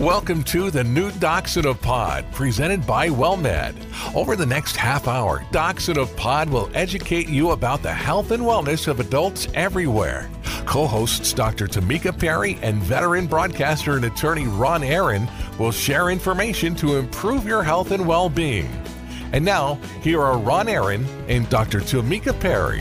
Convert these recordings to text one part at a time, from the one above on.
Welcome to the new in a Pod, presented by WellMed. Over the next half hour, in a Pod will educate you about the health and wellness of adults everywhere. Co hosts Dr. Tamika Perry and veteran broadcaster and attorney Ron Aaron will share information to improve your health and well being. And now, here are Ron Aaron and Dr. Tamika Perry.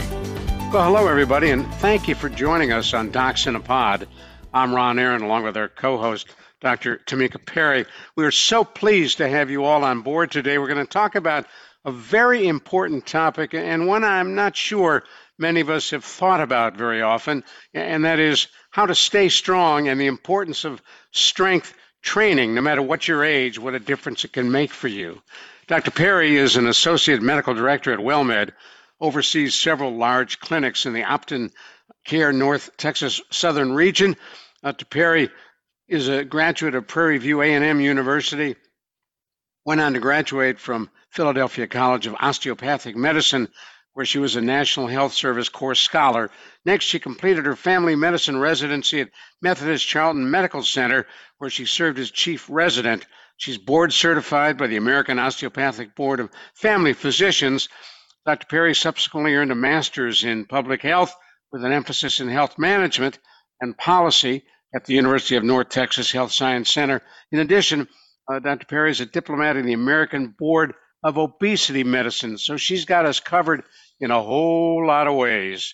Well, hello, everybody, and thank you for joining us on Docs a Pod. I'm Ron Aaron, along with our co host, Dr. Tamika Perry. We are so pleased to have you all on board today. We're going to talk about a very important topic and one I'm not sure many of us have thought about very often, and that is how to stay strong and the importance of strength training, no matter what your age, what a difference it can make for you. Dr. Perry is an associate medical director at WellMed, oversees several large clinics in the Optum Care North Texas Southern region. Dr. Perry is a graduate of Prairie View A&M University, went on to graduate from Philadelphia College of Osteopathic Medicine, where she was a National Health Service Corps scholar. Next, she completed her family medicine residency at Methodist Charlton Medical Center, where she served as chief resident. She's board certified by the American Osteopathic Board of Family Physicians. Dr. Perry subsequently earned a master's in public health with an emphasis in health management and policy at the University of North Texas Health Science Center. In addition, uh, Dr. Perry is a diplomat in the American Board of Obesity Medicine, so she's got us covered in a whole lot of ways.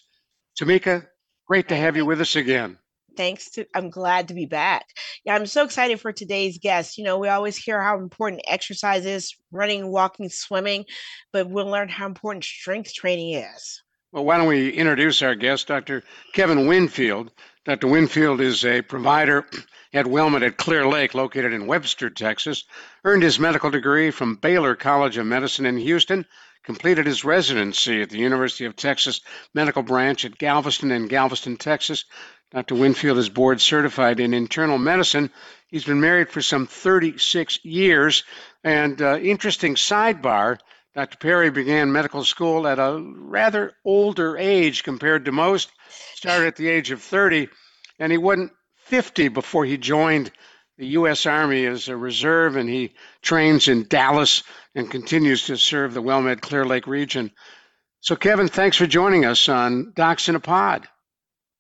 Tamika, great to have you with us again thanks to i'm glad to be back yeah i'm so excited for today's guest you know we always hear how important exercise is running walking swimming but we'll learn how important strength training is well why don't we introduce our guest dr kevin winfield dr winfield is a provider at WellMed at Clear Lake, located in Webster, Texas, earned his medical degree from Baylor College of Medicine in Houston, completed his residency at the University of Texas Medical Branch at Galveston in Galveston, Texas, Dr. Winfield is board certified in internal medicine. He's been married for some 36 years. And uh, interesting sidebar Dr. Perry began medical school at a rather older age compared to most, started at the age of 30, and he wasn't 50 before he joined the U.S. Army as a reserve, and he trains in Dallas and continues to serve the WellMed Clear Lake region. So, Kevin, thanks for joining us on Docs in a Pod.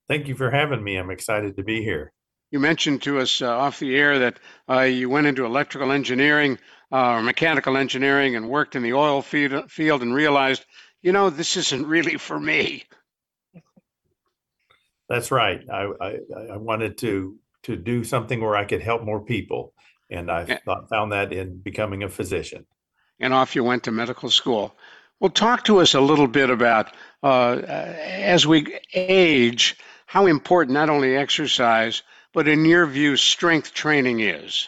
Thank you for having me. I'm excited to be here. You mentioned to us uh, off the air that uh, you went into electrical engineering uh, or mechanical engineering and worked in the oil field, field and realized, you know, this isn't really for me. That's right. I, I, I wanted to to do something where I could help more people, and I thought, found that in becoming a physician. And off you went to medical school. Well, talk to us a little bit about uh, as we age how important not only exercise, but in your view, strength training is?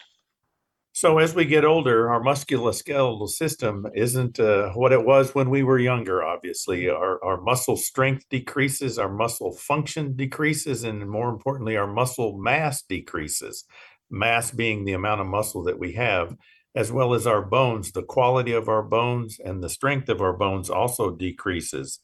So, as we get older, our musculoskeletal system isn't uh, what it was when we were younger, obviously. Our, our muscle strength decreases, our muscle function decreases, and more importantly, our muscle mass decreases. Mass being the amount of muscle that we have, as well as our bones. The quality of our bones and the strength of our bones also decreases.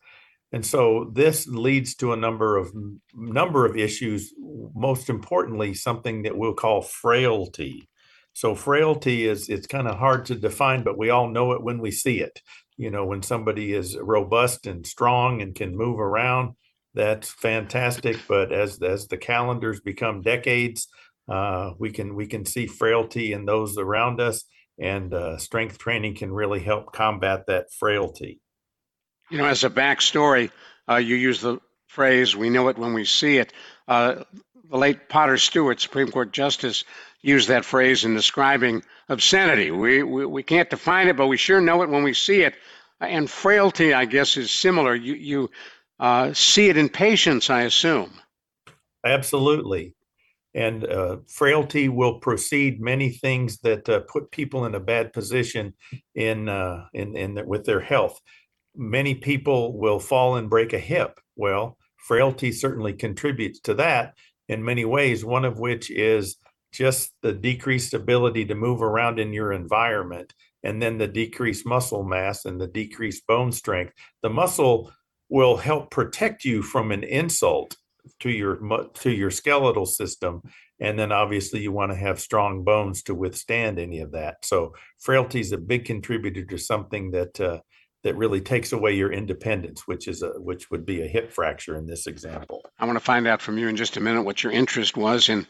And so this leads to a number of number of issues, most importantly, something that we'll call frailty. So frailty is it's kind of hard to define, but we all know it when we see it. You know, when somebody is robust and strong and can move around, that's fantastic. But as as the calendars become decades, uh, we can we can see frailty in those around us, and uh, strength training can really help combat that frailty. You know, as a backstory, uh, you use the phrase, we know it when we see it. Uh, the late Potter Stewart, Supreme Court Justice, used that phrase in describing obscenity. We, we, we can't define it, but we sure know it when we see it. And frailty, I guess, is similar. You, you uh, see it in patients, I assume. Absolutely. And uh, frailty will precede many things that uh, put people in a bad position in, uh, in, in the, with their health many people will fall and break a hip. Well, frailty certainly contributes to that in many ways, one of which is just the decreased ability to move around in your environment, and then the decreased muscle mass and the decreased bone strength. The muscle will help protect you from an insult to your to your skeletal system and then obviously you want to have strong bones to withstand any of that so frailty is a big contributor to something that uh, that really takes away your independence which is a which would be a hip fracture in this example i want to find out from you in just a minute what your interest was in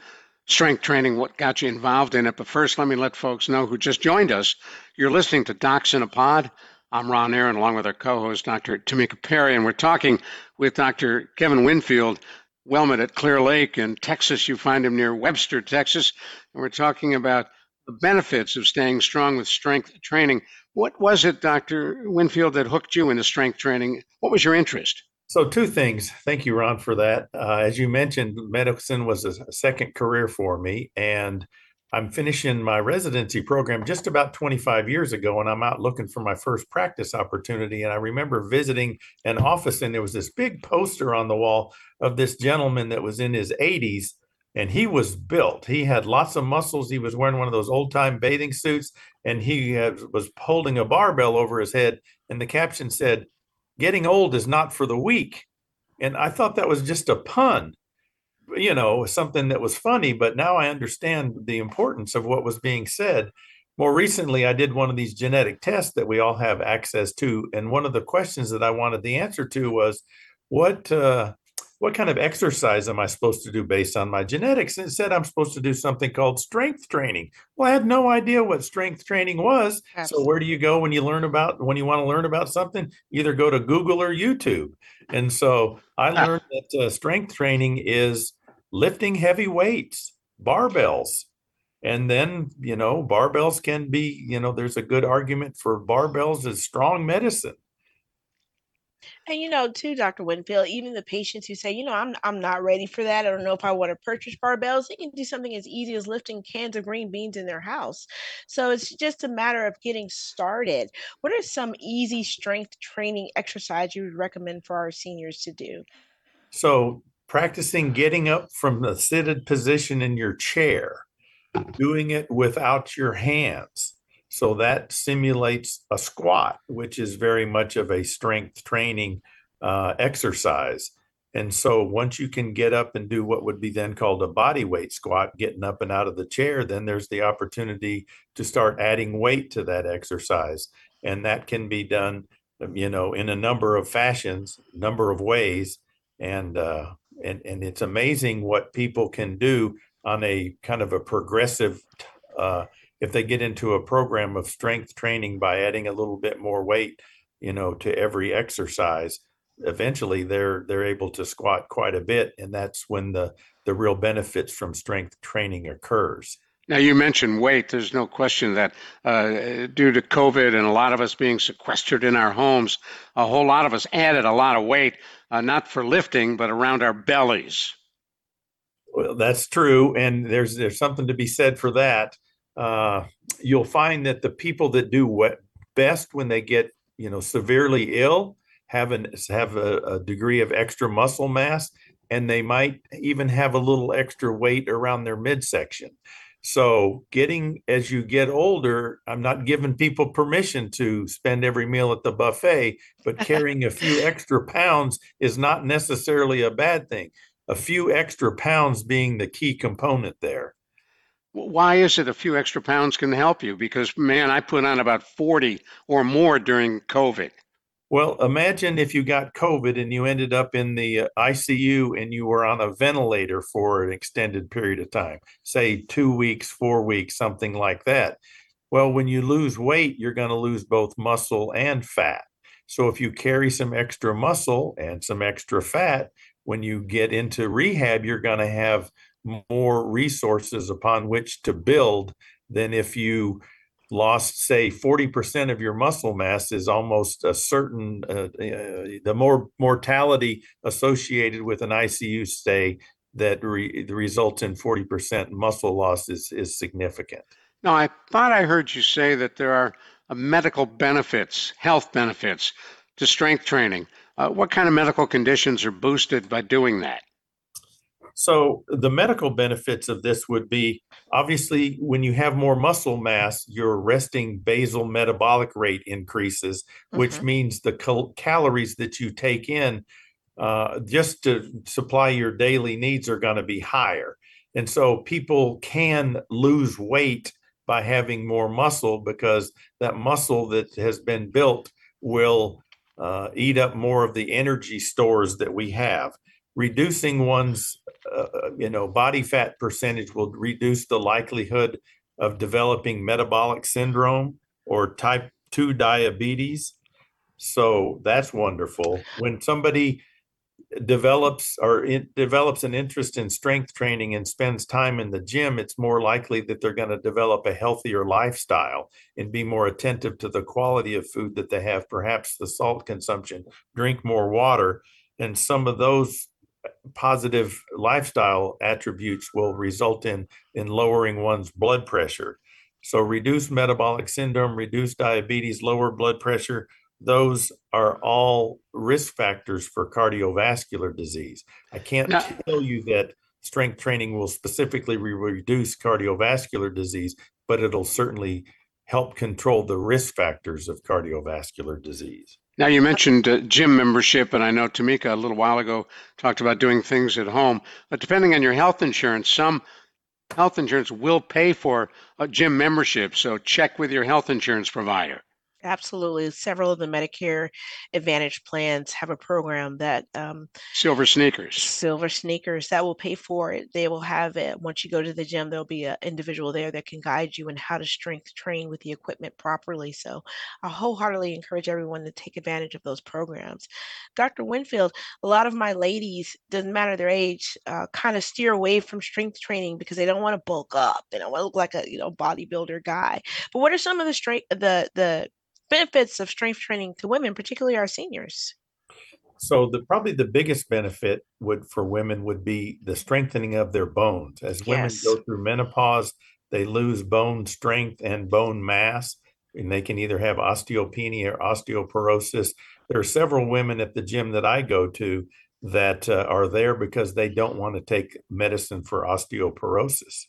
strength training what got you involved in it but first let me let folks know who just joined us you're listening to docs in a pod I'm Ron Aaron, along with our co-host, Dr. Tamika Perry, and we're talking with Dr. Kevin Winfield, WellMed at Clear Lake in Texas. You find him near Webster, Texas, and we're talking about the benefits of staying strong with strength training. What was it, Dr. Winfield, that hooked you into strength training? What was your interest? So, two things. Thank you, Ron, for that. Uh, as you mentioned, medicine was a second career for me, and I'm finishing my residency program just about 25 years ago, and I'm out looking for my first practice opportunity. And I remember visiting an office, and there was this big poster on the wall of this gentleman that was in his 80s, and he was built. He had lots of muscles. He was wearing one of those old time bathing suits, and he had, was holding a barbell over his head. And the caption said, Getting old is not for the weak. And I thought that was just a pun you know, something that was funny, but now I understand the importance of what was being said. More recently, I did one of these genetic tests that we all have access to, and one of the questions that I wanted the answer to was, "What uh, what kind of exercise am I supposed to do based on my genetics?" And it said I'm supposed to do something called strength training. Well, I had no idea what strength training was. Absolutely. So where do you go when you learn about when you want to learn about something? Either go to Google or YouTube. And so I learned that uh, strength training is lifting heavy weights, barbells. And then, you know, barbells can be, you know, there's a good argument for barbells as strong medicine. And you know, too, Dr. Winfield, even the patients who say, you know, I'm I'm not ready for that. I don't know if I want to purchase barbells. They can do something as easy as lifting cans of green beans in their house. So it's just a matter of getting started. What are some easy strength training exercise you would recommend for our seniors to do? So practicing getting up from the seated position in your chair, doing it without your hands. So that simulates a squat, which is very much of a strength training uh, exercise. And so once you can get up and do what would be then called a body weight squat, getting up and out of the chair, then there's the opportunity to start adding weight to that exercise. And that can be done, you know, in a number of fashions, number of ways. And uh, and and it's amazing what people can do on a kind of a progressive uh, if they get into a program of strength training by adding a little bit more weight you know to every exercise eventually they're they're able to squat quite a bit and that's when the the real benefits from strength training occurs now, you mentioned weight. There's no question that uh, due to COVID and a lot of us being sequestered in our homes, a whole lot of us added a lot of weight, uh, not for lifting, but around our bellies. Well, that's true, and there's there's something to be said for that. Uh, you'll find that the people that do what best when they get you know severely ill have an have a, a degree of extra muscle mass, and they might even have a little extra weight around their midsection. So, getting as you get older, I'm not giving people permission to spend every meal at the buffet, but carrying a few extra pounds is not necessarily a bad thing. A few extra pounds being the key component there. Why is it a few extra pounds can help you? Because, man, I put on about 40 or more during COVID. Well, imagine if you got COVID and you ended up in the uh, ICU and you were on a ventilator for an extended period of time, say two weeks, four weeks, something like that. Well, when you lose weight, you're going to lose both muscle and fat. So if you carry some extra muscle and some extra fat, when you get into rehab, you're going to have more resources upon which to build than if you lost say 40% of your muscle mass is almost a certain uh, uh, the more mortality associated with an icu stay that re- results in 40% muscle loss is, is significant. Now i thought i heard you say that there are uh, medical benefits health benefits to strength training. Uh, what kind of medical conditions are boosted by doing that so the medical benefits of this would be obviously when you have more muscle mass, your resting basal metabolic rate increases, which mm-hmm. means the cal- calories that you take in uh, just to supply your daily needs are going to be higher. And so people can lose weight by having more muscle because that muscle that has been built will uh, eat up more of the energy stores that we have. Reducing one's, uh, uh, you know, body fat percentage will reduce the likelihood of developing metabolic syndrome or type 2 diabetes. So that's wonderful. When somebody develops or develops an interest in strength training and spends time in the gym, it's more likely that they're going to develop a healthier lifestyle and be more attentive to the quality of food that they have, perhaps the salt consumption, drink more water. And some of those positive lifestyle attributes will result in in lowering one's blood pressure. So reduce metabolic syndrome, reduce diabetes, lower blood pressure, those are all risk factors for cardiovascular disease. I can't tell you that strength training will specifically re- reduce cardiovascular disease, but it'll certainly help control the risk factors of cardiovascular disease. Now, you mentioned uh, gym membership, and I know Tamika a little while ago talked about doing things at home. But depending on your health insurance, some health insurance will pay for a gym membership. So check with your health insurance provider. Absolutely. Several of the Medicare Advantage plans have a program that um, Silver Sneakers. Silver Sneakers that will pay for it. They will have it once you go to the gym. There'll be an individual there that can guide you in how to strength train with the equipment properly. So I wholeheartedly encourage everyone to take advantage of those programs. Dr. Winfield, a lot of my ladies, doesn't matter their age, uh, kind of steer away from strength training because they don't want to bulk up. They don't want to look like a you know bodybuilder guy. But what are some of the strength the the benefits of strength training to women, particularly our seniors? So the probably the biggest benefit would for women would be the strengthening of their bones. As women yes. go through menopause, they lose bone strength and bone mass, and they can either have osteopenia or osteoporosis. There are several women at the gym that I go to that uh, are there because they don't want to take medicine for osteoporosis.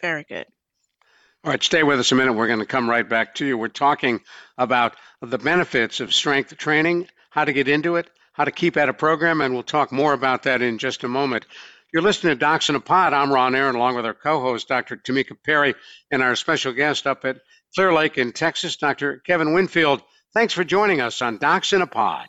Very good. All right, stay with us a minute. We're going to come right back to you. We're talking about the benefits of strength training, how to get into it, how to keep at a program, and we'll talk more about that in just a moment. You're listening to Docs in a Pod. I'm Ron Aaron, along with our co-host, Dr. Tamika Perry, and our special guest up at Clear Lake in Texas, Dr. Kevin Winfield. Thanks for joining us on Docs in a Pod.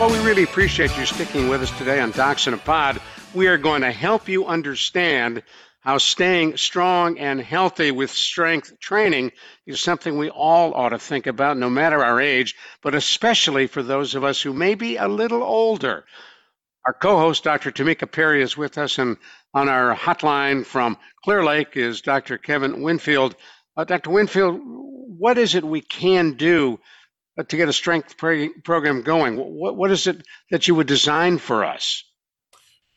Well, we really appreciate you sticking with us today on Docs in a Pod. We are going to help you understand how staying strong and healthy with strength training is something we all ought to think about, no matter our age, but especially for those of us who may be a little older. Our co-host, Dr. Tamika Perry, is with us, and on our hotline from Clear Lake is Dr. Kevin Winfield. Uh, Dr. Winfield, what is it we can do to get a strength program going? What, what is it that you would design for us?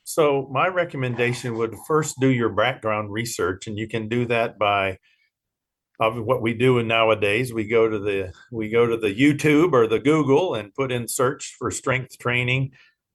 So, my recommendation would first do your background research, and you can do that by of what we do nowadays. We go to the we go to the YouTube or the Google and put in search for strength training.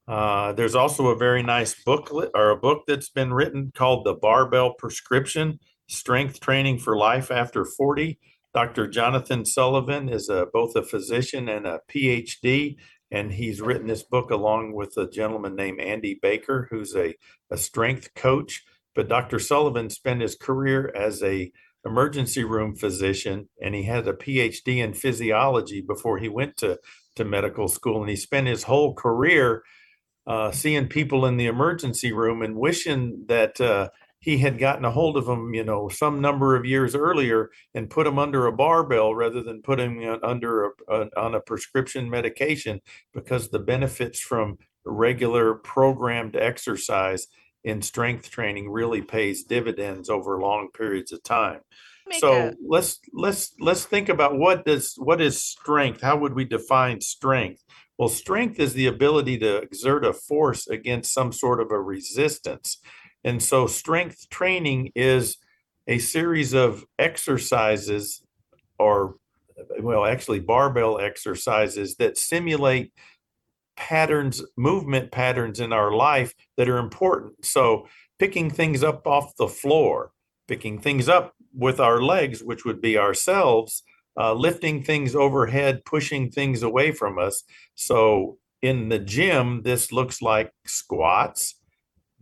Uh, there's also a very nice booklet or a book that's been written called the Barbell Prescription: Strength Training for Life After 40 Dr. Jonathan Sullivan is a, both a physician and a PhD, and he's written this book along with a gentleman named Andy Baker, who's a, a strength coach. But Dr. Sullivan spent his career as a emergency room physician, and he had a PhD in physiology before he went to, to medical school. And he spent his whole career uh, seeing people in the emergency room and wishing that uh, he had gotten a hold of them, you know, some number of years earlier and put him under a barbell rather than put him under a, a, on a prescription medication because the benefits from regular programmed exercise in strength training really pays dividends over long periods of time. So a- let's let's let's think about what does what is strength? How would we define strength? Well, strength is the ability to exert a force against some sort of a resistance. And so strength training is a series of exercises or well, actually barbell exercises that simulate patterns, movement patterns in our life that are important. So picking things up off the floor, picking things up with our legs, which would be ourselves, uh, lifting things overhead, pushing things away from us. So in the gym, this looks like squats,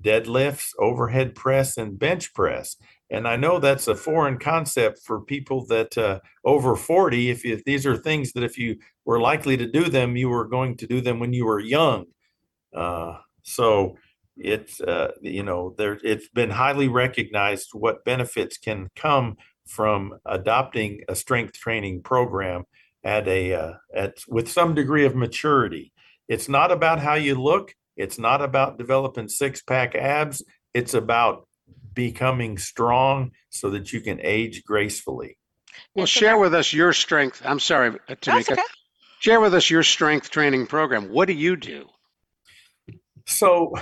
deadlifts, overhead press, and bench press. And I know that's a foreign concept for people that uh, over 40. If, if these are things that if you were likely to do them, you were going to do them when you were young. Uh, so it's uh, you know there it's been highly recognized what benefits can come from adopting a strength training program at a uh, at with some degree of maturity. It's not about how you look. It's not about developing six pack abs. It's about becoming strong so that you can age gracefully. Well, It's share about- with us your strength. I'm sorry, uh, Tamika. okay. Share with us your strength training program. What do you do? So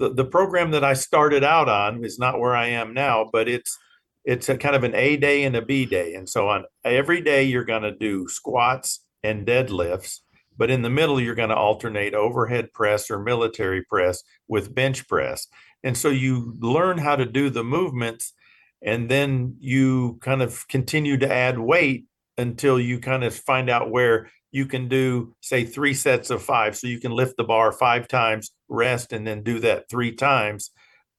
the, the program that I started out on is not where I am now, but it's it's a kind of an A day and a B day. And so on every day you're going to do squats and deadlifts, but in the middle you're going to alternate overhead press or military press with bench press. And so you learn how to do the movements and then you kind of continue to add weight until you kind of find out where you can do say three sets of five so you can lift the bar five times rest and then do that three times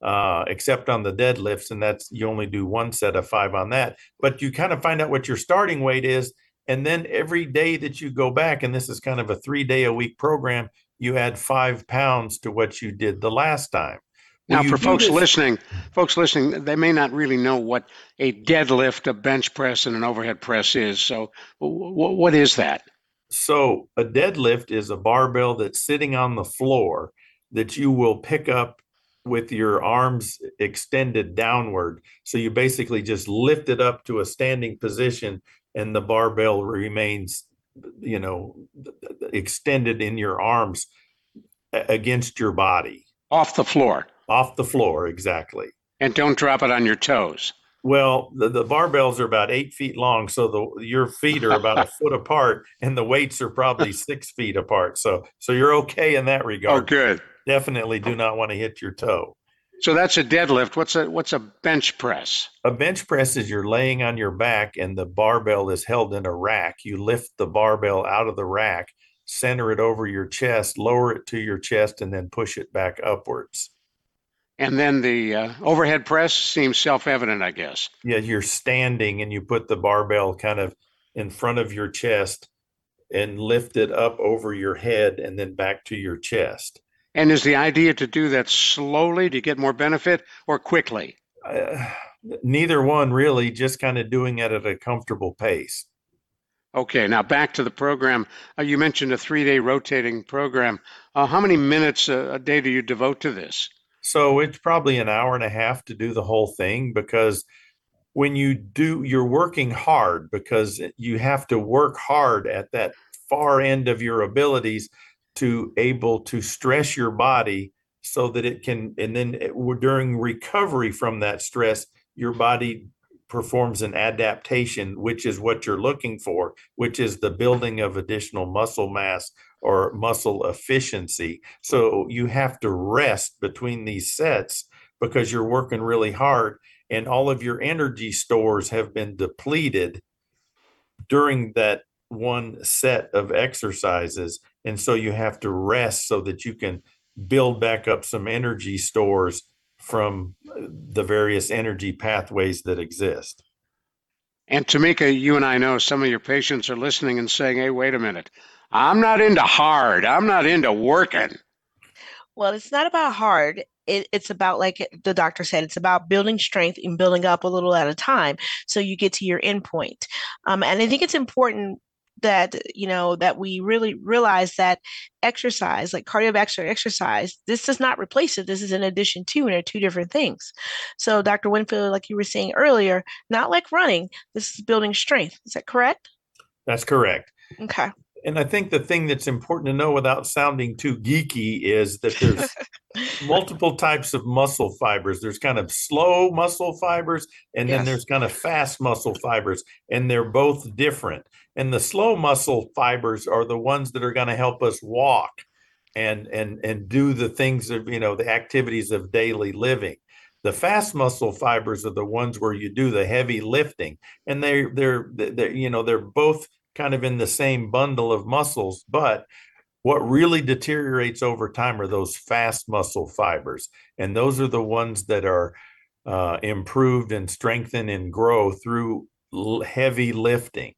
uh, except on the deadlifts and that's you only do one set of five on that but you kind of find out what your starting weight is and then every day that you go back and this is kind of a three day a week program you add five pounds to what you did the last time Well, Now, for folks this- listening, folks listening, they may not really know what a deadlift, a bench press, and an overhead press is. So, w- w- what is that? So a deadlift is a barbell that's sitting on the floor that you will pick up with your arms extended downward. So you basically just lift it up to a standing position and the barbell remains, you know, extended in your arms against your body Off the floor, off the floor. Exactly. and don't drop it on your toes. Well, the, the barbells are about eight feet long, so the your feet are about a foot apart, and the weights are probably six feet apart. So, so you're okay in that regard Oh, good. Definitely do not want to hit your toe. So that's a deadlift. What's a what's a bench press? A bench press is you're laying on your back, and the barbell is held in a rack. You lift the barbell out of the rack, center it over your chest, lower it to your chest, and then push it back upwards. And then the uh, overhead press seems self-evident, I guess. yeah, you're standing and you put the barbell kind of in front of your chest and lift it up over your head and then back to your chest. And is the idea to do that slowly to get more benefit or quickly? Uh, neither one really, just kind of doing it at a comfortable pace. Okay, now back to the program. Uh, you mentioned a three-day rotating program. Uh, how many minutes a, a day do you devote to this? So it's probably an hour and a half to do the whole thing because when you do, you're working hard because you have to work hard at that far end of your abilities to able to stress your body so that it can, and then it, during recovery from that stress, your body performs an adaptation, which is what you're looking for, which is the building of additional muscle mass or muscle efficiency. So you have to rest between these sets because you're working really hard and all of your energy stores have been depleted during that one set of exercises. And so you have to rest so that you can build back up some energy stores from the various energy pathways that exist. And Tamika, you and I know some of your patients are listening and saying, hey, wait a minute. I'm not into hard. I'm not into working. Well, it's not about hard. It, it's about, like the doctor said, it's about building strength and building up a little at a time so you get to your end point. Um, and I think it's important that you know that we really realize that exercise like cardiovascular exercise this does not replace it. This is in addition to and they're two different things. So dr winfield like you were saying earlier not like running. This is building strength. Is that correct? That's correct. Okay and I think the thing that's important to know without sounding too geeky is that there's multiple types of muscle fibers. There's kind of slow muscle fibers, and yes. then there's kind of fast muscle fibers, and they're both different. And the slow muscle fibers are the ones that are going to help us walk and and and do the things of you know the activities of daily living. The fast muscle fibers are the ones where you do the heavy lifting, and they they're, they're you know they're both kind of in the same bundle of muscles, but what really deteriorates over time are those fast muscle fibers. And those are the ones that are uh, improved and strengthened and grow through l- heavy lifting.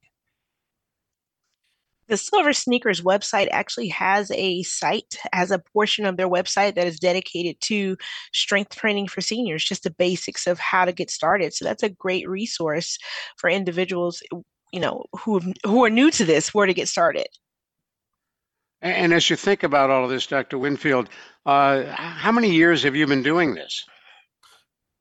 The Silver Sneakers website actually has a site, has a portion of their website that is dedicated to strength training for seniors, just the basics of how to get started. So that's a great resource for individuals you know who who are new to this where to get started. And as you think about all of this dr winfield uh, how many years have you been doing this?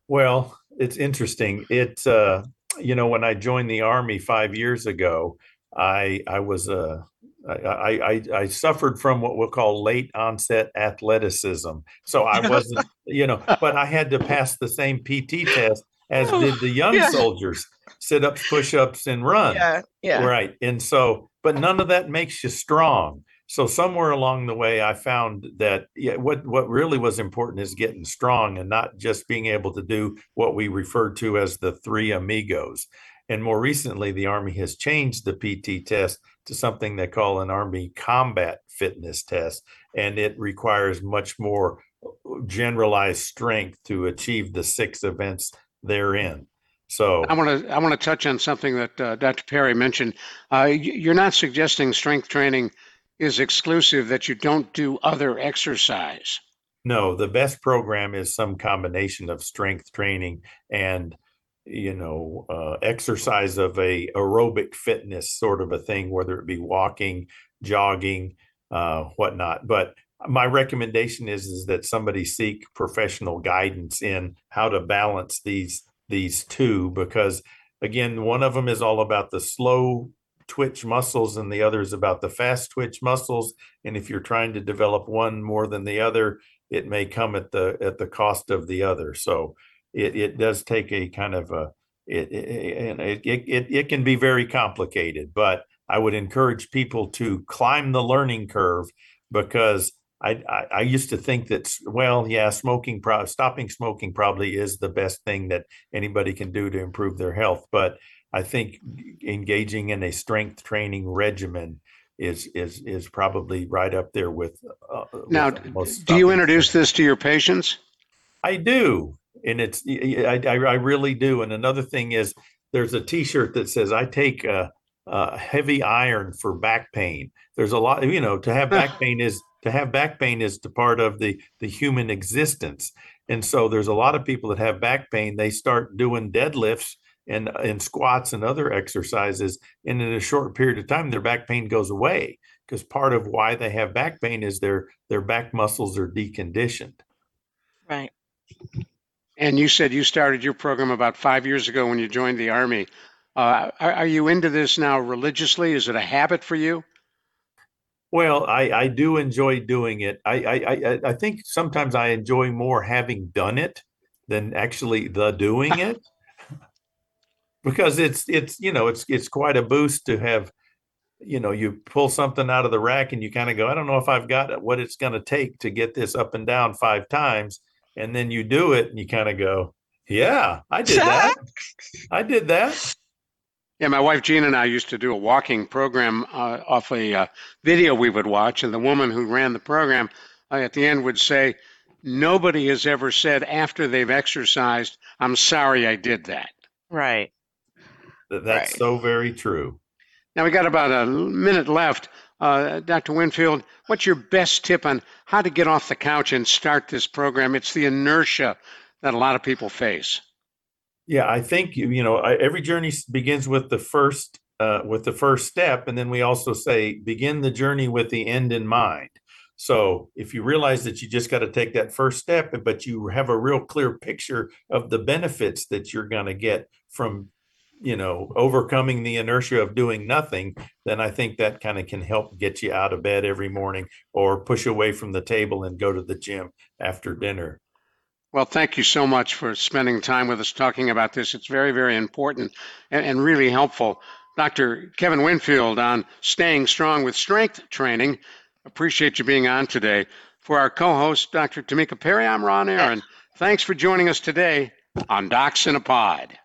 Well it's interesting. It's uh, you know when i joined the army five years ago i i was a uh, I, I, I suffered from what we'll call late onset athleticism. So I wasn't, you know, but I had to pass the same PT test as oh, did the young yeah. soldiers sit ups, push ups, and run. Yeah, yeah. Right. And so, but none of that makes you strong. So somewhere along the way, I found that yeah, what what really was important is getting strong and not just being able to do what we refer to as the three amigos. And more recently, the Army has changed the PT test to something they call an Army combat fitness test, and it requires much more uh, generalized strength to achieve the six events therein. So I want to I want to touch on something that uh, Dr. Perry mentioned. Uh, you're not suggesting strength training is exclusive that you don't do other exercise. No, the best program is some combination of strength training and you know uh, exercise of a aerobic fitness sort of a thing, whether it be walking, jogging, uh, whatnot. But my recommendation is is that somebody seek professional guidance in how to balance these these two because again one of them is all about the slow twitch muscles and the other is about the fast twitch muscles. And if you're trying to develop one more than the other it may come at the at the cost of the other. So it, it does take a kind of a it it, it it it can be very complicated but i would encourage people to climb the learning curve because I, I, I used to think that well yeah smoking pro- stopping smoking probably is the best thing that anybody can do to improve their health but I think engaging in a strength training regimen is is is probably right up there with. Uh, uh now, with do you introduce this to your patients? I do, and it's I, I, I really do. And another thing is, there's a T-shirt that says I take a, a heavy iron for back pain. There's a lot, you know, to have back pain is to have back pain is the part of the the human existence. And so there's a lot of people that have back pain. They start doing deadlifts and and squats and other exercises, and in a short period of time, their back pain goes away because part of why they have back pain is their their back muscles are deconditioned. Right. And you said you started your program about five years ago when you joined the army. Uh, are, are you into this now religiously? Is it a habit for you? Well, I, I do enjoy doing it. I, I I think sometimes I enjoy more having done it than actually the doing it, because it's it's you know it's it's quite a boost to have, you know, you pull something out of the rack and you kind of go, I don't know if I've got what it's going to take to get this up and down five times, and then you do it and you kind of go, yeah, I did that, I did that. Yeah, my wife Jean and I used to do a walking program uh, off a uh, video we would watch, and the woman who ran the program uh, at the end would say, "Nobody has ever said after they've exercised, I'm sorry I did that." Right. That's right. so very true. Now we got about a minute left. Uh, Dr. Winfield, what's your best tip on how to get off the couch and start this program? It's the inertia that a lot of people face. Yeah, I think you know every journey begins with the first uh, with the first step, and then we also say begin the journey with the end in mind. So if you realize that you just got to take that first step, but you have a real clear picture of the benefits that you're going to get from, you know, overcoming the inertia of doing nothing, then I think that kind of can help get you out of bed every morning or push away from the table and go to the gym after dinner. Well, thank you so much for spending time with us talking about this. It's very, very important and, and really helpful. Dr. Kevin Winfield on staying strong with strength training. Appreciate you being on today. For our co host, Dr. Tamika Perry, I'm Ron Aaron. Thanks for joining us today on Docs in a Pod.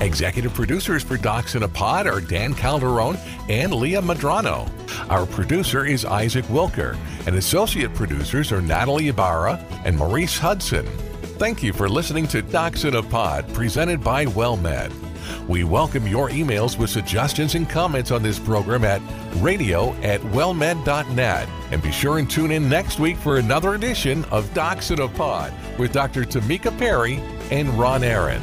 Executive producers for Docs in a Pod are Dan Calderon and Leah Madrano. Our producer is Isaac Wilker, and associate producers are Natalie Ibarra and Maurice Hudson. Thank you for listening to Docs in a Pod presented by WellMed. We welcome your emails with suggestions and comments on this program at radio at wellmed.net. And be sure and tune in next week for another edition of Docs in a Pod with Dr. Tamika Perry and Ron Aaron.